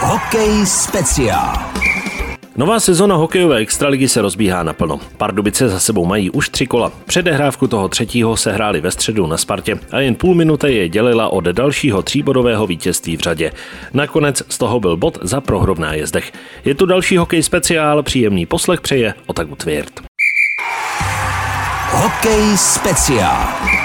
Hokej speciál. Nová sezona hokejové extraligy se rozbíhá naplno. Pardubice za sebou mají už tři kola. Předehrávku toho třetího se hráli ve středu na Spartě a jen půl minuty je dělila od dalšího tříbodového vítězství v řadě. Nakonec z toho byl bod za prohru v nájezdech. Je tu další hokej speciál, příjemný poslech přeje Otaku Tvěrt. Hokej speciál.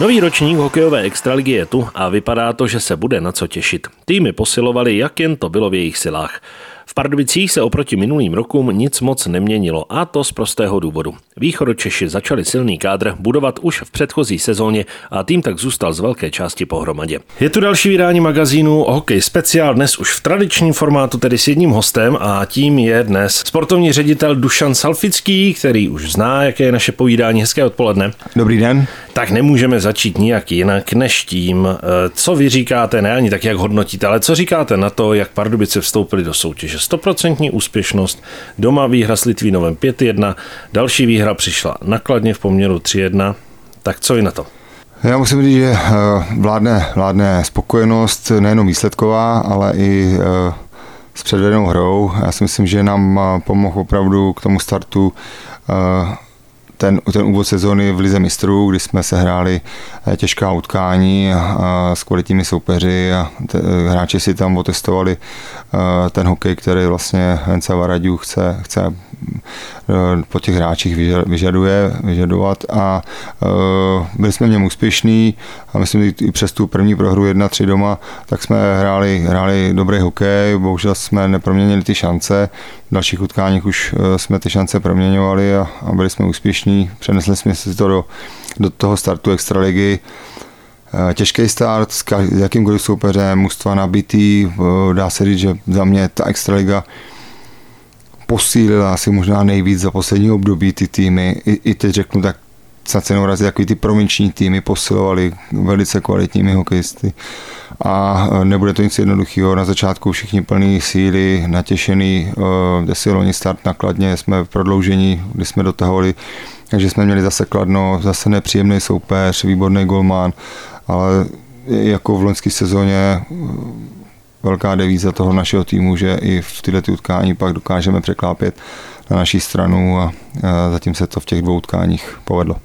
Nový ročník hokejové extraligy je tu a vypadá to, že se bude na co těšit. Týmy posilovali, jak jen to bylo v jejich silách. V Pardubicích se oproti minulým rokům nic moc neměnilo a to z prostého důvodu. Východočeši začali silný kádr budovat už v předchozí sezóně a tým tak zůstal z velké části pohromadě. Je tu další vydání magazínu Hokej speciál dnes už v tradičním formátu, tedy s jedním hostem a tím je dnes sportovní ředitel Dušan Salfický, který už zná, jaké je naše povídání. Hezké odpoledne. Dobrý den. Tak nemůžeme začít nijak jinak než tím, eh, co vy říkáte, ne ani tak, jak hodnotíte, ale co říkáte na to, jak Pardubice vstoupili do soutěže. Stoprocentní úspěšnost, doma výhra s Litvínovem 5-1, další výhra přišla nakladně v poměru 3-1. Tak co je na to? Já musím říct, že eh, vládne, vládne spokojenost nejenom výsledková, ale i eh, s předvedenou hrou. Já si myslím, že nám pomohl opravdu k tomu startu ten, ten úvod sezóny v Lize mistrů, kdy jsme se hráli eh, těžká utkání a, s kvalitními soupeři a te, hráči si tam otestovali eh, ten hokej, který vlastně Vence Varadiu chce, chce Eh, po těch hráčích vyžaduje, vyžadovat a eh, byli jsme v něm úspěšní a myslím, že i přes tu první prohru 1-3 doma, tak jsme hráli, hráli dobrý hokej, bohužel jsme neproměnili ty šance, v dalších utkáních už eh, jsme ty šance proměňovali a, a byli jsme úspěšní, přenesli jsme si to do, do toho startu extraligy, těžký start s jakýmkoliv soupeřem, mužstva nabitý, dá se říct, že za mě ta extraliga posílila asi možná nejvíc za poslední období ty týmy. I, i teď řeknu tak za cenou razy, takový ty provinční týmy posilovali velice kvalitními hokejisty. A e, nebude to nic jednoduchého. Na začátku všichni plný síly, natěšený, kde start nakladně, jsme v prodloužení, kdy jsme dotahovali, takže jsme měli zase kladno, zase nepříjemný soupeř, výborný golman, ale jako v loňské sezóně velká devíza toho našeho týmu, že i v tyhle ty utkání pak dokážeme překlápět na naší stranu a zatím se to v těch dvou utkáních povedlo.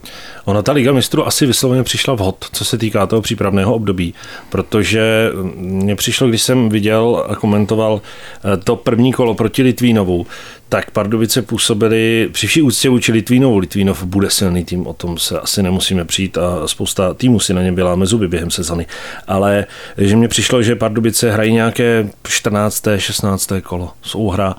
Ona ta Liga mistrů asi vysloveně přišla vhod, co se týká toho přípravného období, protože mně přišlo, když jsem viděl a komentoval eh, to první kolo proti Litvínovu, tak Pardubice působili při vší úctě vůči Litvínovu. Litvínov bude silný tým, o tom se asi nemusíme přijít a spousta týmů si na ně byla mezuby během sezony. Ale že mně přišlo, že Pardubice hrají nějaké 14. 16. kolo. Souhra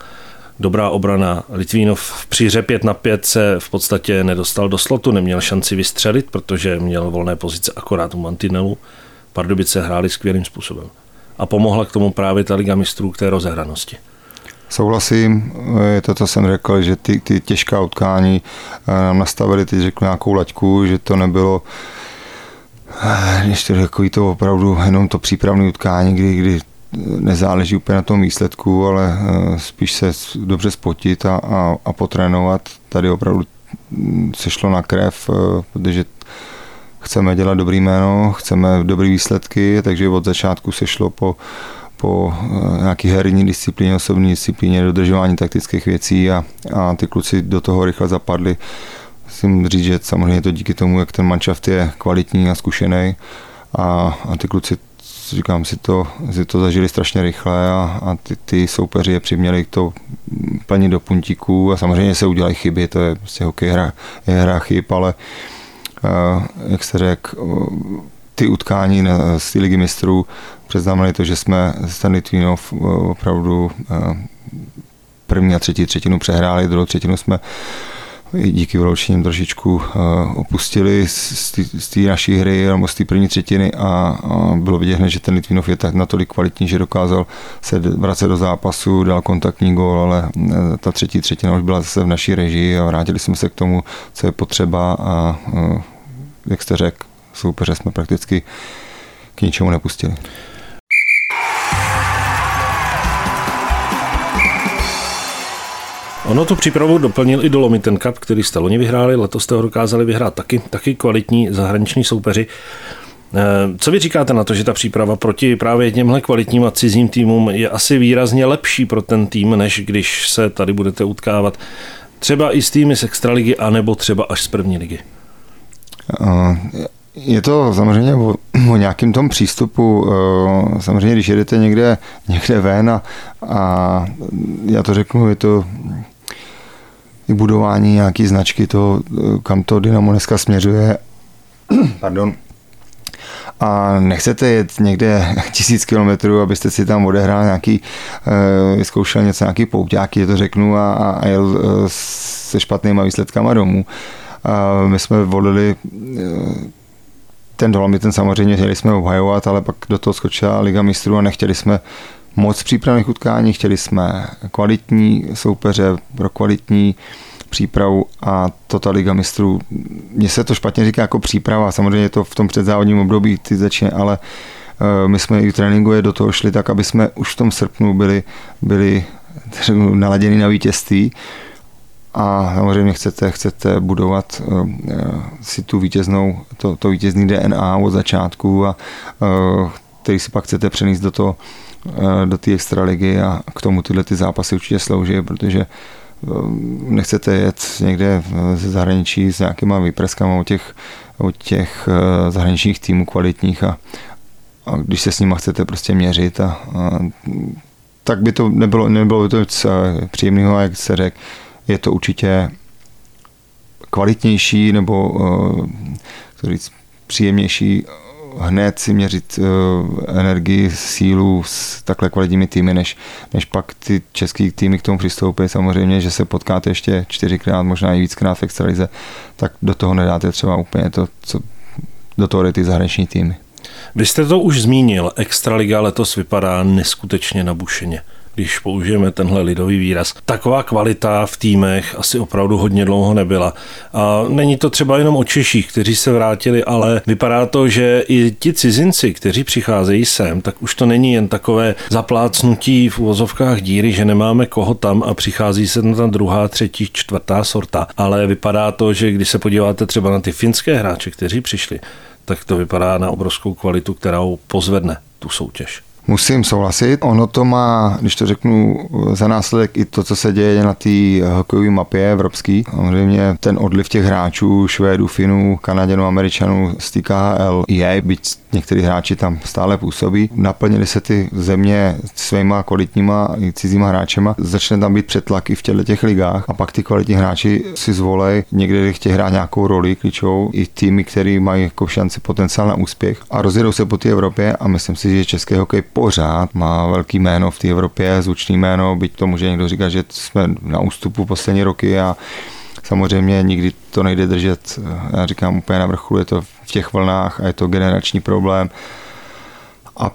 dobrá obrana. Litvínov při hře 5 na 5 se v podstatě nedostal do slotu, neměl šanci vystřelit, protože měl volné pozice akorát u mantinelu. Pardubice hráli skvělým způsobem. A pomohla k tomu právě ta Liga mistrů k té rozehranosti. Souhlasím, je to, co jsem řekl, že ty, ty těžká utkání eh, nám nastavili teď řeknu nějakou laťku, že to nebylo eh, když to takový to opravdu jenom to přípravné utkání, kdy, kdy nezáleží úplně na tom výsledku, ale eh, spíš se dobře spotit a, a, a potrénovat. Tady opravdu se šlo na krev, eh, protože chceme dělat dobrý jméno, chceme dobré výsledky, takže od začátku se šlo po, po eh, nějaký herní disciplíně, osobní disciplíně, dodržování taktických věcí a, a ty kluci do toho rychle zapadli. Musím říct, že samozřejmě to díky tomu, jak ten manšaft je kvalitní a zkušený a, a ty kluci říkám, si to, si to zažili strašně rychle a, a ty, ty soupeři je přiměli to plnit do puntíků a samozřejmě se udělají chyby, to je prostě hokej hra, je hra chyb, ale uh, jak se řekl, ty utkání z ligy mistrů předznamenali to, že jsme ten Litvínov opravdu uh, první a třetí třetinu přehráli, druhou třetinu jsme díky vyloučením trošičku eh, opustili z té naší hry nebo z té první třetiny a, a bylo vidět hned, že ten Litvinov je tak natolik kvalitní, že dokázal se vracet do zápasu, dal kontaktní gól, ale eh, ta třetí třetina už byla zase v naší režii a vrátili jsme se k tomu, co je potřeba a eh, jak jste řekl, soupeře jsme prakticky k ničemu nepustili. Ono tu přípravu doplnil i Dolomiten Cup, který jste loni vyhráli, letos jste ho dokázali vyhrát taky, taky kvalitní zahraniční soupeři. Co vy říkáte na to, že ta příprava proti právě těmhle kvalitním a cizím týmům je asi výrazně lepší pro ten tým, než když se tady budete utkávat třeba i s týmy z extraligy, anebo třeba až z první ligy? Je to samozřejmě o, o nějakým tom přístupu. Samozřejmě, když jedete někde, někde ven a, a já to řeknu, je to i budování nějaký značky toho, kam to Dynamo dneska směřuje. Pardon. A nechcete jet někde tisíc kilometrů, abyste si tam odehrál nějaký, eh, vyzkoušel něco, nějaký pouťáky, to řeknu, a, a jel eh, se špatnýma výsledkama domů. A my jsme volili eh, ten Dolomit, ten samozřejmě chtěli jsme obhajovat, ale pak do toho skočila Liga mistrů a nechtěli jsme moc přípravných utkání, chtěli jsme kvalitní soupeře pro kvalitní přípravu a to ta Liga mistrů, mně se to špatně říká jako příprava, samozřejmě je to v tom předzávodním období ty začne, ale eh, my jsme i je do toho šli tak, aby jsme už v tom srpnu byli, byli naladěni na vítězství. A samozřejmě chcete, chcete budovat uh, si tu vítěznou, to, to vítězný DNA od začátku a uh, který si pak chcete přenést do toho, do té extraligy a k tomu tyhle ty zápasy určitě slouží, protože nechcete jet někde ze zahraničí s nějakýma výpreskama o těch, o těch zahraničních týmů kvalitních a, a když se s nimi chcete prostě měřit a, a tak by to nebylo, nebylo by to nic příjemného, jak se řekl, je to určitě kvalitnější nebo uh, říct, příjemnější hned si měřit uh, energii, sílu s takhle kvalitními týmy, než, než pak ty český týmy k tomu přistoupí. Samozřejmě, že se potkáte ještě čtyřikrát, možná i víckrát v extralize, tak do toho nedáte třeba úplně to, co do toho ty zahraniční týmy. Vy jste to už zmínil, Extraliga letos vypadá neskutečně nabušeně když použijeme tenhle lidový výraz. Taková kvalita v týmech asi opravdu hodně dlouho nebyla. A není to třeba jenom o Češích, kteří se vrátili, ale vypadá to, že i ti cizinci, kteří přicházejí sem, tak už to není jen takové zaplácnutí v uvozovkách díry, že nemáme koho tam a přichází se na ta druhá, třetí, čtvrtá sorta. Ale vypadá to, že když se podíváte třeba na ty finské hráče, kteří přišli, tak to vypadá na obrovskou kvalitu, kterou pozvedne tu soutěž. Musím souhlasit. Ono to má, když to řeknu, za následek i to, co se děje na té hokejové mapě evropský. Samozřejmě ten odliv těch hráčů, Švédů, Finů, Kanaděnů, Američanů z té KHL je, byť někteří hráči tam stále působí. Naplnili se ty země svýma kvalitníma i cizíma hráčema. Začne tam být přetlak i v těchto těch ligách a pak ty kvalitní hráči si zvolej někde chtějí hrát nějakou roli klíčovou i týmy, které mají jako šanci potenciál na úspěch a rozjedou se po té Evropě a myslím si, že český hokej pořád má velký jméno v té Evropě, zvučný jméno, byť to může někdo říkat, že jsme na ústupu poslední roky a samozřejmě nikdy to nejde držet, já říkám úplně na vrcholu, je to v těch vlnách a je to generační problém. A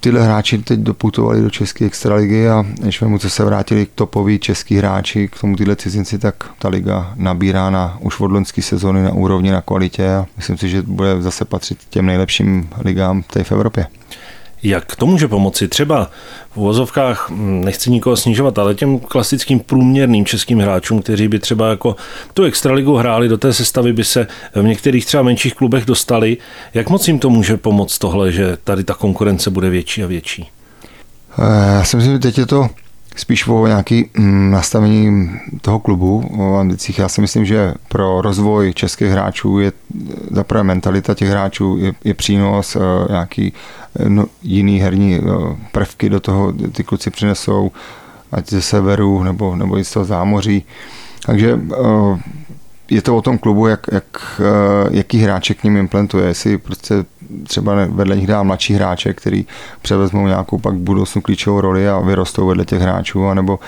tyhle hráči teď doputovali do české extraligy a než mu co se vrátili k topoví český hráči, k tomu tyhle cizinci, tak ta liga nabírá na už od loňské sezóny na úrovni, na kvalitě a myslím si, že bude zase patřit těm nejlepším ligám tady v Evropě. Jak to může pomoci? Třeba v uvozovkách, hm, nechci nikoho snižovat, ale těm klasickým průměrným českým hráčům, kteří by třeba jako tu extraligu hráli, do té sestavy by se v některých třeba menších klubech dostali. Jak moc jim to může pomoct tohle, že tady ta konkurence bude větší a větší? Eh, já si myslím, že teď je to spíš o nějaký mm, nastavení toho klubu o ambicích. Já si myslím, že pro rozvoj českých hráčů je zaprvé mentalita těch hráčů, je, je přínos, eh, nějaký eh, no, jiný herní eh, prvky do toho ty kluci přinesou, ať ze severu nebo, nebo i z toho zámoří. Takže je to o tom klubu, jak, jak, jaký hráče k ním implementuje. Jestli prostě třeba vedle nich dá mladší hráče, který převezmou nějakou pak budoucnu klíčovou roli a vyrostou vedle těch hráčů, anebo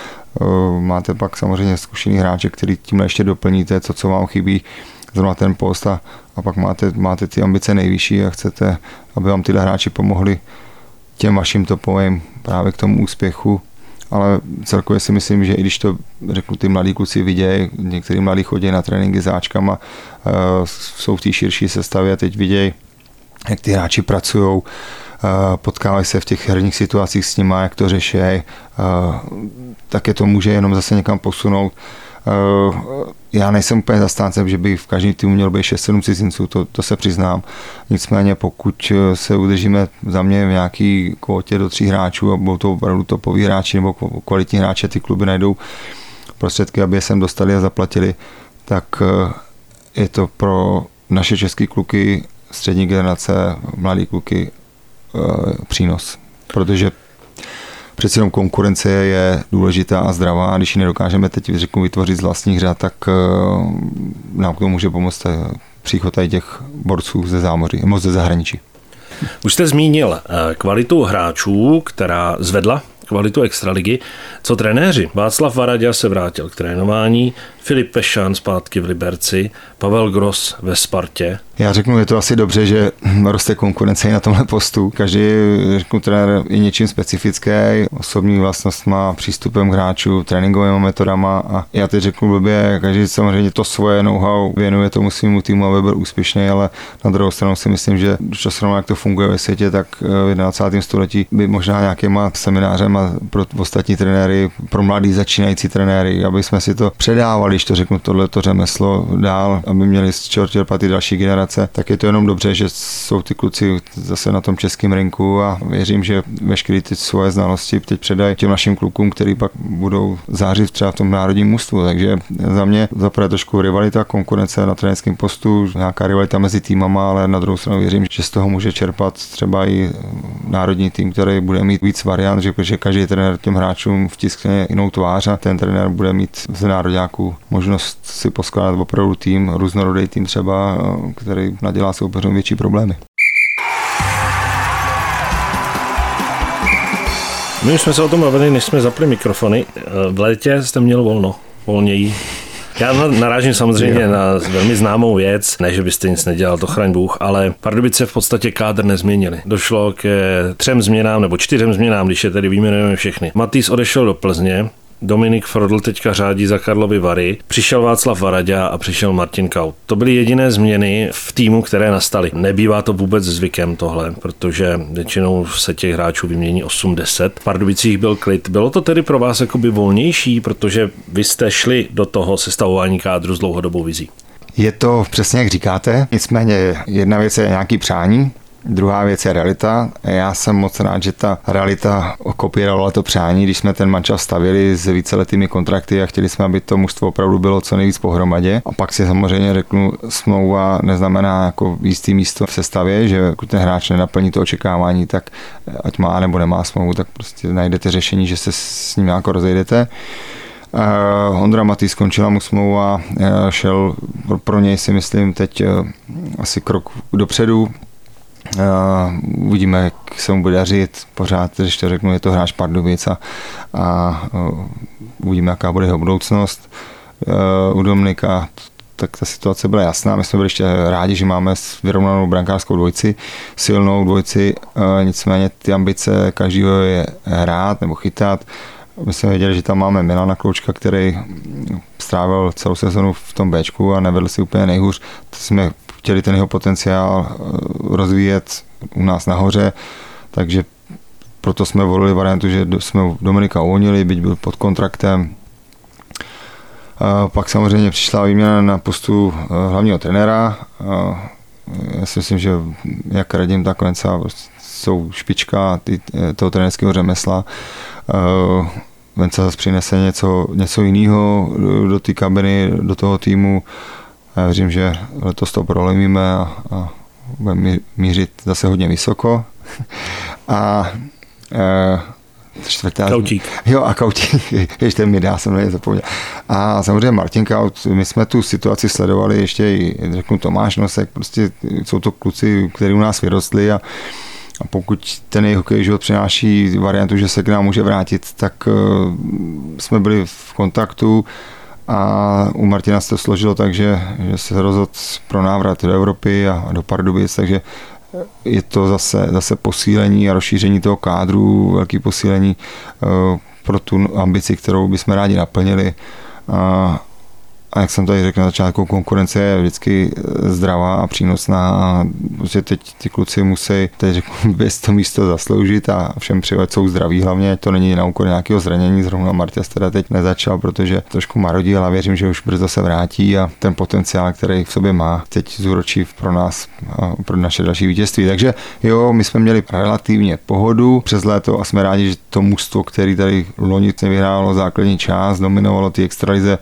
uh, máte pak samozřejmě zkušený hráče, který tím ještě doplníte, co, co vám chybí, zrovna ten post a, a pak máte, máte ty ambice nejvyšší a chcete, aby vám tyhle hráči pomohli těm vašim topovým právě k tomu úspěchu ale celkově si myslím, že i když to řeknu, ty mladí kluci vidějí, některý mladí chodí na tréninky s áčkama, uh, jsou v té širší sestavě a teď vidějí, jak ty hráči pracují, uh, potkávají se v těch herních situacích s nimi, jak to řeší, uh, tak je to může jenom zase někam posunout. Já nejsem úplně zastáncem, že by v každém týmu mělo být 6-7 cizinců, to, to se přiznám. Nicméně pokud se udržíme za mě v nějaký kvotě do tří hráčů a budou to opravdu topoví hráči nebo kvalitní hráči, ty kluby najdou prostředky, aby je sem dostali a zaplatili, tak je to pro naše české kluky, střední generace, mladí kluky přínos. Protože přeci jenom konkurence je důležitá a zdravá a když ji nedokážeme teď řeknu, vytvořit z vlastních řad, tak eh, nám k tomu může pomoct eh, příchod těch borců ze zámoří, moc ze zahraničí. Už jste zmínil eh, kvalitu hráčů, která zvedla kvalitu extraligy. Co trenéři? Václav Varadě se vrátil k trénování, Filip Pešán zpátky v Liberci, Pavel Gros ve Spartě. Já řeknu, je to asi dobře, že roste konkurence i na tomhle postu. Každý řeknu, trenér je něčím specifický, osobní vlastnost má přístupem k hráčů, tréninkovými metodama a já teď řeknu blbě, každý samozřejmě to svoje know-how věnuje tomu svým týmu, aby byl úspěšný, ale na druhou stranu si myslím, že časem, jak to funguje ve světě, tak v 21. století by možná nějakýma seminářema pro ostatní trenéry, pro mladý začínající trenéry, aby jsme si to předávali když to řeknu, tohleto řemeslo dál, aby měli z čeho čerpat i další generace, tak je to jenom dobře, že jsou ty kluci zase na tom českém rynku a věřím, že veškeré ty svoje znalosti teď předají těm našim klukům, který pak budou zářit třeba v tom národním mužstvu. Takže za mě zaprvé trošku rivalita, konkurence na trenerském postu, nějaká rivalita mezi týmama, ale na druhou stranu věřím, že z toho může čerpat třeba i národní tým, který bude mít víc variant, že, že každý trenér těm hráčům vtiskne jinou tvář a ten trenér bude mít z národňáků možnost si poskládat opravdu tým, různorodý tým třeba, který nadělá soupeřům větší problémy. My už jsme se o tom bavili, než jsme zapli mikrofony. V létě jste měl volno, volněji. Já narážím samozřejmě na velmi známou věc, ne, že byste nic nedělal, to chraň Bůh, ale Pardubice v podstatě kádr nezměnili. Došlo k třem změnám nebo čtyřem změnám, když je tedy vyjmenujeme všechny. Matýs odešel do Plzně, Dominik Frodl teďka řádí za Karlovy Vary, přišel Václav Varaďa a přišel Martin Kaut. To byly jediné změny v týmu, které nastaly. Nebývá to vůbec zvykem tohle, protože většinou se těch hráčů vymění 8-10. V Pardubicích byl klid. Bylo to tedy pro vás jakoby volnější, protože vy jste šli do toho sestavování kádru s dlouhodobou vizí? Je to přesně jak říkáte, nicméně jedna věc je nějaký přání, Druhá věc je realita. Já jsem moc rád, že ta realita kopírovala to přání, když jsme ten mančas stavili s víceletými kontrakty a chtěli jsme, aby to mužstvo opravdu bylo co nejvíc pohromadě. A pak si samozřejmě řeknu, smlouva neznamená jako jistý místo v sestavě, že pokud ten hráč nenaplní to očekávání, tak ať má nebo nemá smlouvu, tak prostě najdete řešení, že se s ním jako rozejdete. Uh, Ondra Matý skončila mu smlouva, uh, šel pro, něj si myslím teď asi krok dopředu, Uh, uvidíme, jak se mu bude dařit. Pořád, když to řeknu, je to hráč Pardubic a, a uh, uvidíme, jaká bude jeho budoucnost. Uh, u Dominika tak ta situace byla jasná. My jsme byli ještě rádi, že máme vyrovnanou brankářskou dvojici, silnou dvojici, nicméně ty ambice každého je hrát nebo chytat. My jsme věděli, že tam máme Milana Kloučka, který strávil celou sezonu v tom Bčku a nevedl si úplně nejhůř. To jsme chtěli ten jeho potenciál eh, rozvíjet u nás nahoře, takže proto jsme volili variantu, že jsme Dominika uvolnili, byť byl pod kontraktem. Pak samozřejmě přišla výměna na postu eh, hlavního trenéra. Já si myslím, že jak Radim, tak Lenca jsou špička eh, toho trenerského řemesla. Venca zase přinese něco, něco jiného do té kabiny, do toho týmu já věřím, že letos to prolomíme a, a budeme mířit zase hodně vysoko. A e, čtvrtá... Kautík. Jo, a Kautík, ještě mi dá, jsem zapomněl. A samozřejmě Martin Kaut, my jsme tu situaci sledovali ještě i, řeknu, Tomáš Nosek, prostě jsou to kluci, kteří u nás vyrostli a a pokud ten jeho hokej život přináší variantu, že se k nám může vrátit, tak uh, jsme byli v kontaktu, a u Martina se to složilo tak, že, že se rozhodl pro návrat do Evropy a do Pardubic, takže je to zase, zase posílení a rozšíření toho kádru, velký posílení uh, pro tu ambici, kterou bychom rádi naplnili. A, a jak jsem tady řekl na začátku, konkurence je vždycky eh, zdravá a přínosná a prostě teď ty kluci musí, teď řeknu, bez to místo zasloužit a všem přivat jsou zdraví hlavně, to není na úkor nějakého zranění, zrovna Martěs teda teď nezačal, protože trošku marodí, ale věřím, že už brzo se vrátí a ten potenciál, který v sobě má, teď zúročí pro nás pro naše další vítězství. Takže jo, my jsme měli relativně pohodu přes léto a jsme rádi, že to mužstvo, který tady loni vyhrálo základní část, dominovalo ty extralize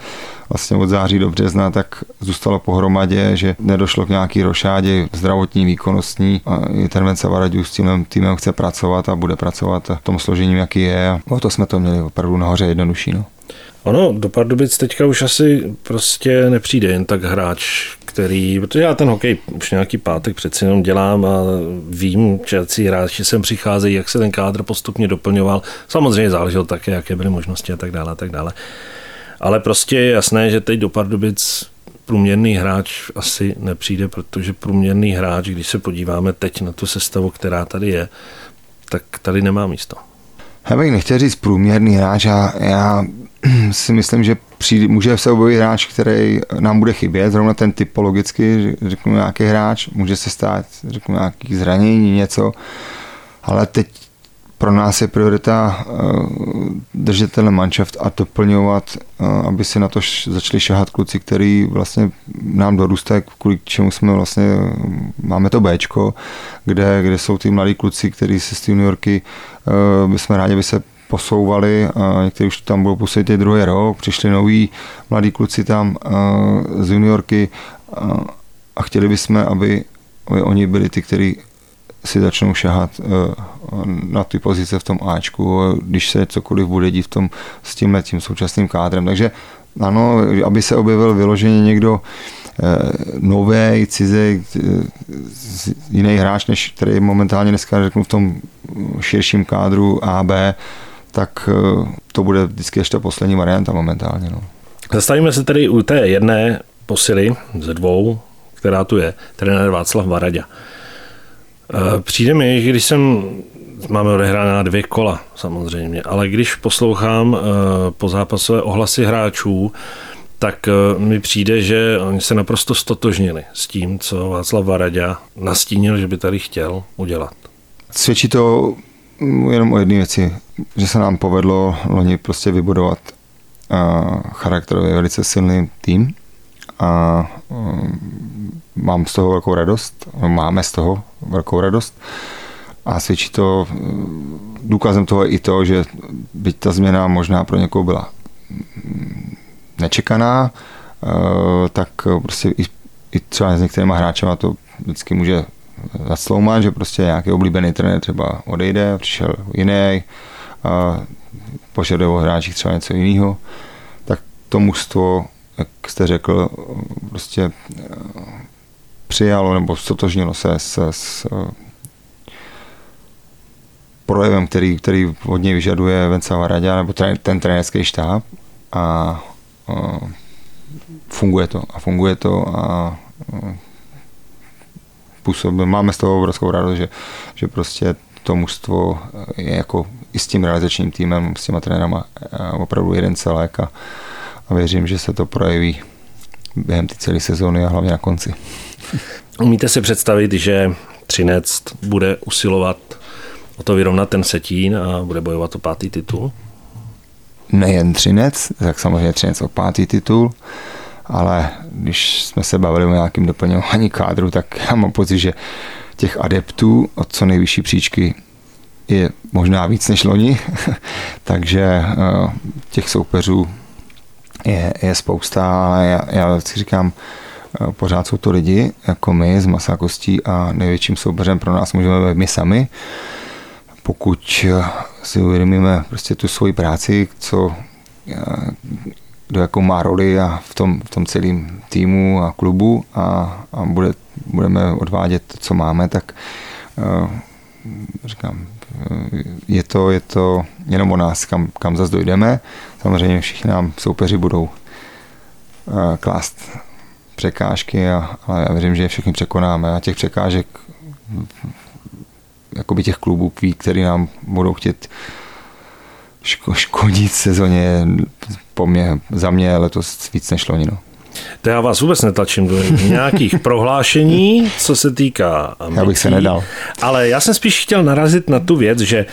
vlastně od září do března, tak zůstalo pohromadě, že nedošlo k nějaký rošádě zdravotní, výkonnostní a ten Venca Varadiu s tím týmem chce pracovat a bude pracovat v tom složení, jaký je o to jsme to měli opravdu nahoře jednodušší. No. Ono, do Pardubic teďka už asi prostě nepřijde jen tak hráč, který, protože já ten hokej už nějaký pátek přeci jenom dělám a vím, čecí hráči sem přicházejí, jak se ten kádr postupně doplňoval. Samozřejmě záleželo také, jaké byly možnosti a tak dále a tak dále. Ale prostě je jasné, že teď do Pardubic průměrný hráč asi nepřijde, protože průměrný hráč, když se podíváme teď na tu sestavu, která tady je, tak tady nemá místo. Já bych nechtěl říct průměrný hráč, já, já si myslím, že přijde, může se objevit hráč, který nám bude chybět, zrovna ten typologicky, řeknu nějaký hráč, může se stát, řeknu nějaký zranění, něco, ale teď pro nás je priorita eh, držet ten manšaft a doplňovat, eh, aby si na to začali šahat kluci, který vlastně nám dorůstají, kvůli čemu jsme vlastně, máme to Bčko, kde, kde jsou ty mladí kluci, kteří se z té by jsme rádi, aby se posouvali, někteří už tam budou působit druhý rok, přišli noví mladí kluci tam z juniorky a chtěli bychom, aby, aby oni byli ty, kteří si začnou šahat na ty pozice v tom Ačku, když se cokoliv bude dít v tom, s tím, tím současným kádrem. Takže ano, aby se objevil vyloženě někdo nový, cizí, jiný hráč, než který momentálně dneska řeknu v tom širším kádru A, B, tak eh, to bude vždycky ještě poslední varianta momentálně. No. Zastavíme se tedy u té jedné posily ze dvou, která tu je, trenér Václav Varadě. Eh, přijde mi, když jsem, máme odehraná dvě kola samozřejmě, ale když poslouchám eh, po zápasové ohlasy hráčů, tak mi přijde, že oni se naprosto stotožnili s tím, co Václav Varadě nastínil, že by tady chtěl udělat. Svědčí to jenom o jedné věci, že se nám povedlo loni prostě vybudovat charakterově velice silný tým a mám z toho velkou radost, máme z toho velkou radost. A svědčí to, důkazem toho je i to, že byť ta změna možná pro někoho byla nečekaná, tak prostě i, i třeba s některýma hráčema to vždycky může zasloumat, že prostě nějaký oblíbený trenér třeba odejde, přišel jiný, a požaduje o hráčích třeba něco jiného, tak to mužstvo, jak jste řekl, prostě eh, přijalo nebo stotožnilo se s, s eh, projevem, který, který od něj vyžaduje Venca Varadě, nebo ten, ten trenérský štáb a, a funguje to a funguje to a, a působí, máme z toho obrovskou radost, že, že prostě to mužstvo je jako i s tím realizačním týmem, s těma trenérama opravdu jeden celek a, a věřím, že se to projeví během té celé sezóny a hlavně na konci. Umíte si představit, že Třinec bude usilovat o to vyrovnat ten setín a bude bojovat o pátý titul? Nejen Třinec, tak samozřejmě Třinec o pátý titul, ale když jsme se bavili o nějakém doplňování kádru, tak já mám pocit, že těch adeptů od co nejvyšší příčky je možná víc než loni, takže eh, těch soupeřů je, je spousta, ale já, já si říkám, pořád jsou to lidi, jako my z Masakostí a největším soupeřem pro nás můžeme být my sami. Pokud eh, si uvědomíme prostě tu svoji práci, co kdo jako má roli a v tom, v tom celém týmu a klubu a, a bude, budeme odvádět to, co máme, tak říkám, je to, je to jenom o nás, kam, kam zase dojdeme. Samozřejmě všichni nám soupeři budou klást překážky, a, ale já věřím, že je všechny překonáme a těch překážek jakoby těch klubů, který nám budou chtět ško, škodit sezóně po mě, za mě letos víc než loni. No. To já vás vůbec netlačím do nějakých prohlášení, co se týká ambicí, Já bych se nedal. Ale já jsem spíš chtěl narazit na tu věc, že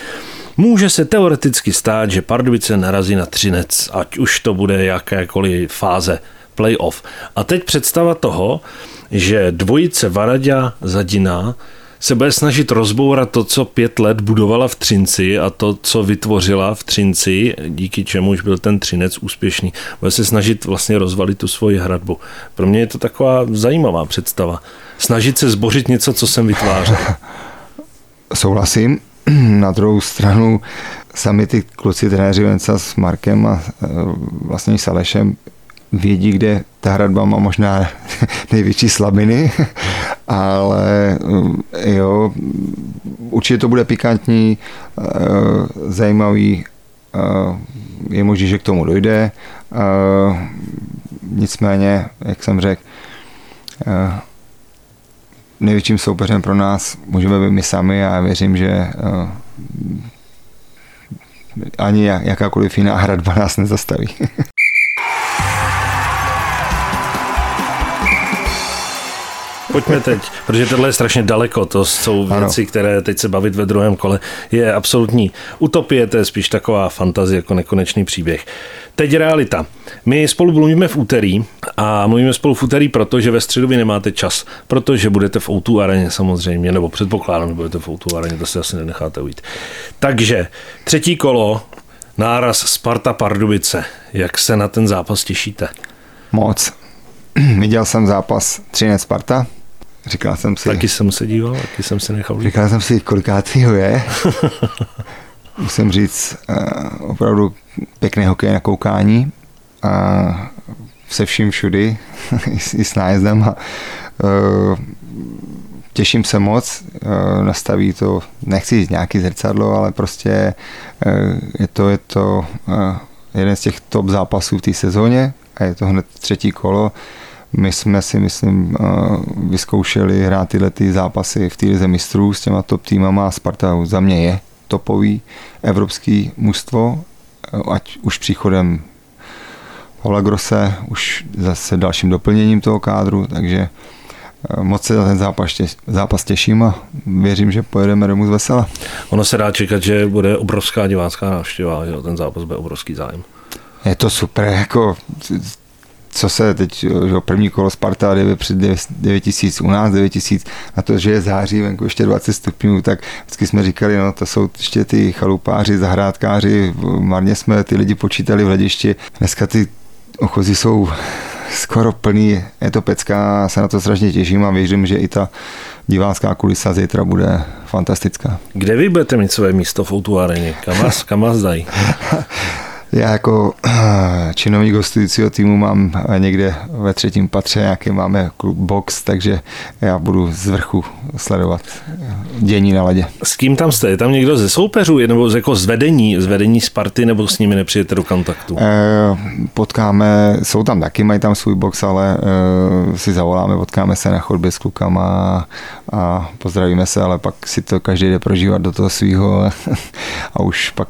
Může se teoreticky stát, že Pardubice narazí na Třinec, ať už to bude jakékoliv fáze playoff. A teď představa toho, že dvojice Varaďa Zadina se bude snažit rozbourat to, co pět let budovala v Třinci a to, co vytvořila v Třinci, díky čemuž byl ten Třinec úspěšný. Bude se snažit vlastně rozvalit tu svoji hradbu. Pro mě je to taková zajímavá představa. Snažit se zbořit něco, co jsem vytvářel. Souhlasím. Na druhou stranu sami ty kluci trenéři Venca s Markem a e, vlastně s Alešem vědí, kde ta hradba má možná největší slabiny, ale eh, jo, určitě to bude pikantní, eh, zajímavý, eh, je možné, že k tomu dojde, nicméně, jak jsem řekl, největším soupeřem pro nás můžeme být my sami a já věřím, že ani jakákoliv jiná hradba nás nezastaví. Pojďme teď, protože tohle je strašně daleko, to jsou věci, ano. které teď se bavit ve druhém kole je absolutní utopie, to je spíš taková fantazie jako nekonečný příběh. Teď realita. My spolu mluvíme v úterý a mluvíme spolu v úterý proto, že ve středu vy nemáte čas, protože budete v O2 areně samozřejmě, nebo předpokládám, že budete v O2 areně, to si asi nenecháte ujít. Takže třetí kolo, náraz Sparta Pardubice. Jak se na ten zápas těšíte? Moc. Viděl jsem zápas Třinec Sparta, Říkal jsem si... Taky jsem se díval, taky jsem se nechal. Říkal jsem si, kolikátýho je. Musím říct, uh, opravdu pěkný hokej na koukání. A se vším všudy, i s nájezdem. A, uh, těším se moc, uh, nastaví to, nechci říct nějaký zrcadlo, ale prostě je to, je to jeden z těch top zápasů v té sezóně a je to hned třetí kolo. My jsme si, myslím, eh, vyzkoušeli hrát tyhle ty zápasy v té mistrů s těma top týmama. Sparta za mě je topový evropský mužstvo, eh, ať už příchodem Pavla Grosse, už zase dalším doplněním toho kádru, takže eh, moc se za ten zápas, těš, zápas těším a věřím, že pojedeme domů z vesela. Ono se dá čekat, že bude obrovská divácká návštěva, že ten zápas bude obrovský zájem. Je to super, jako co se teď, že první kolo Sparta 9 před 9 tisíc, u nás 9 tisíc, na to, že je září, venku ještě 20 stupňů, tak vždycky jsme říkali, no to jsou ještě ty chalupáři, zahrádkáři, marně jsme ty lidi počítali v hledišti, dneska ty ochozy jsou skoro plný, je to pecka, se na to strašně těším a věřím, že i ta divácká kulisa zítra bude fantastická. Kde vy budete mít své místo v Outu areně? Kam vás, kam vás dají? Já jako činovník hostujícího týmu mám někde ve třetím patře nějaký máme klub box, takže já budu z vrchu sledovat dění na ledě. S kým tam jste? Je tam někdo ze soupeřů nebo jako z vedení, z vedení Sparty nebo s nimi nepřijete do kontaktu? Potkáme, jsou tam taky, mají tam svůj box, ale si zavoláme, potkáme se na chodbě s klukama a, a pozdravíme se, ale pak si to každý jde prožívat do toho svého a už pak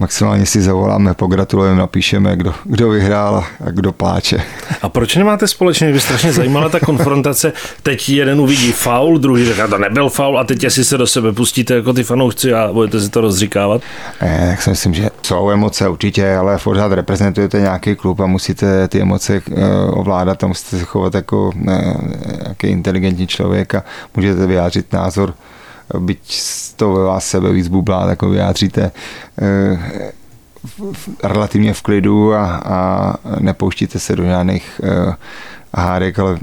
maximálně si zavoláme, pogratulujeme, napíšeme, kdo, kdo vyhrál a kdo pláče. A proč nemáte společně? Mě by strašně zajímala ta konfrontace. Teď jeden uvidí faul, druhý říká, to nebyl faul a teď asi se do sebe pustíte jako ty fanoušci a budete si to rozříkávat? Eh, tak si myslím, že jsou emoce určitě, ale pořád reprezentujete nějaký klub a musíte ty emoce eh, ovládat a musíte se chovat jako eh, nějaký inteligentní člověk a můžete vyjádřit názor byť to ve vás sebe víc bublá, tak ho vyjádříte eh, relativně v klidu a, a nepouštíte se do žádných uh, hádek, ale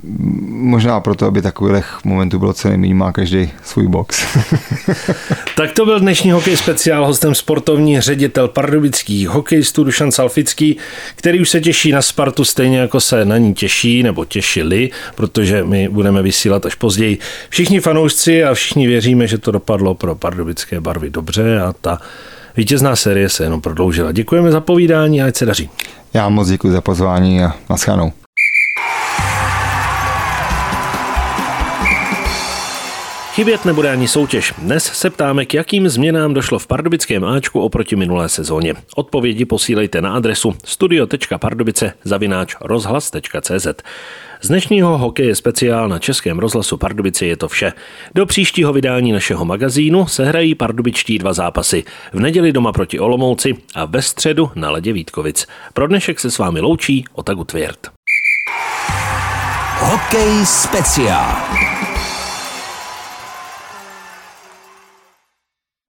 možná proto, aby takových momentů bylo co nejméně, má každý svůj box. tak to byl dnešní hokej speciál hostem sportovní ředitel pardubických hokejistů Dušan Salfický, který už se těší na Spartu stejně jako se na ní těší nebo těšili, protože my budeme vysílat až později. Všichni fanoušci a všichni věříme, že to dopadlo pro pardubické barvy dobře a ta vítězná série se jenom prodloužila. Děkujeme za povídání a ať se daří. Já moc děkuji za pozvání a naschánou. Chybět nebude ani soutěž. Dnes se ptáme, k jakým změnám došlo v pardubickém Ačku oproti minulé sezóně. Odpovědi posílejte na adresu studio.pardubice zavináč rozhlas.cz. Z dnešního hokeje speciál na Českém rozhlasu Pardubice je to vše. Do příštího vydání našeho magazínu se hrají pardubičtí dva zápasy. V neděli doma proti Olomouci a ve středu na ledě Vítkovic. Pro dnešek se s vámi loučí Otagu Tvěrt. Hokej speciál.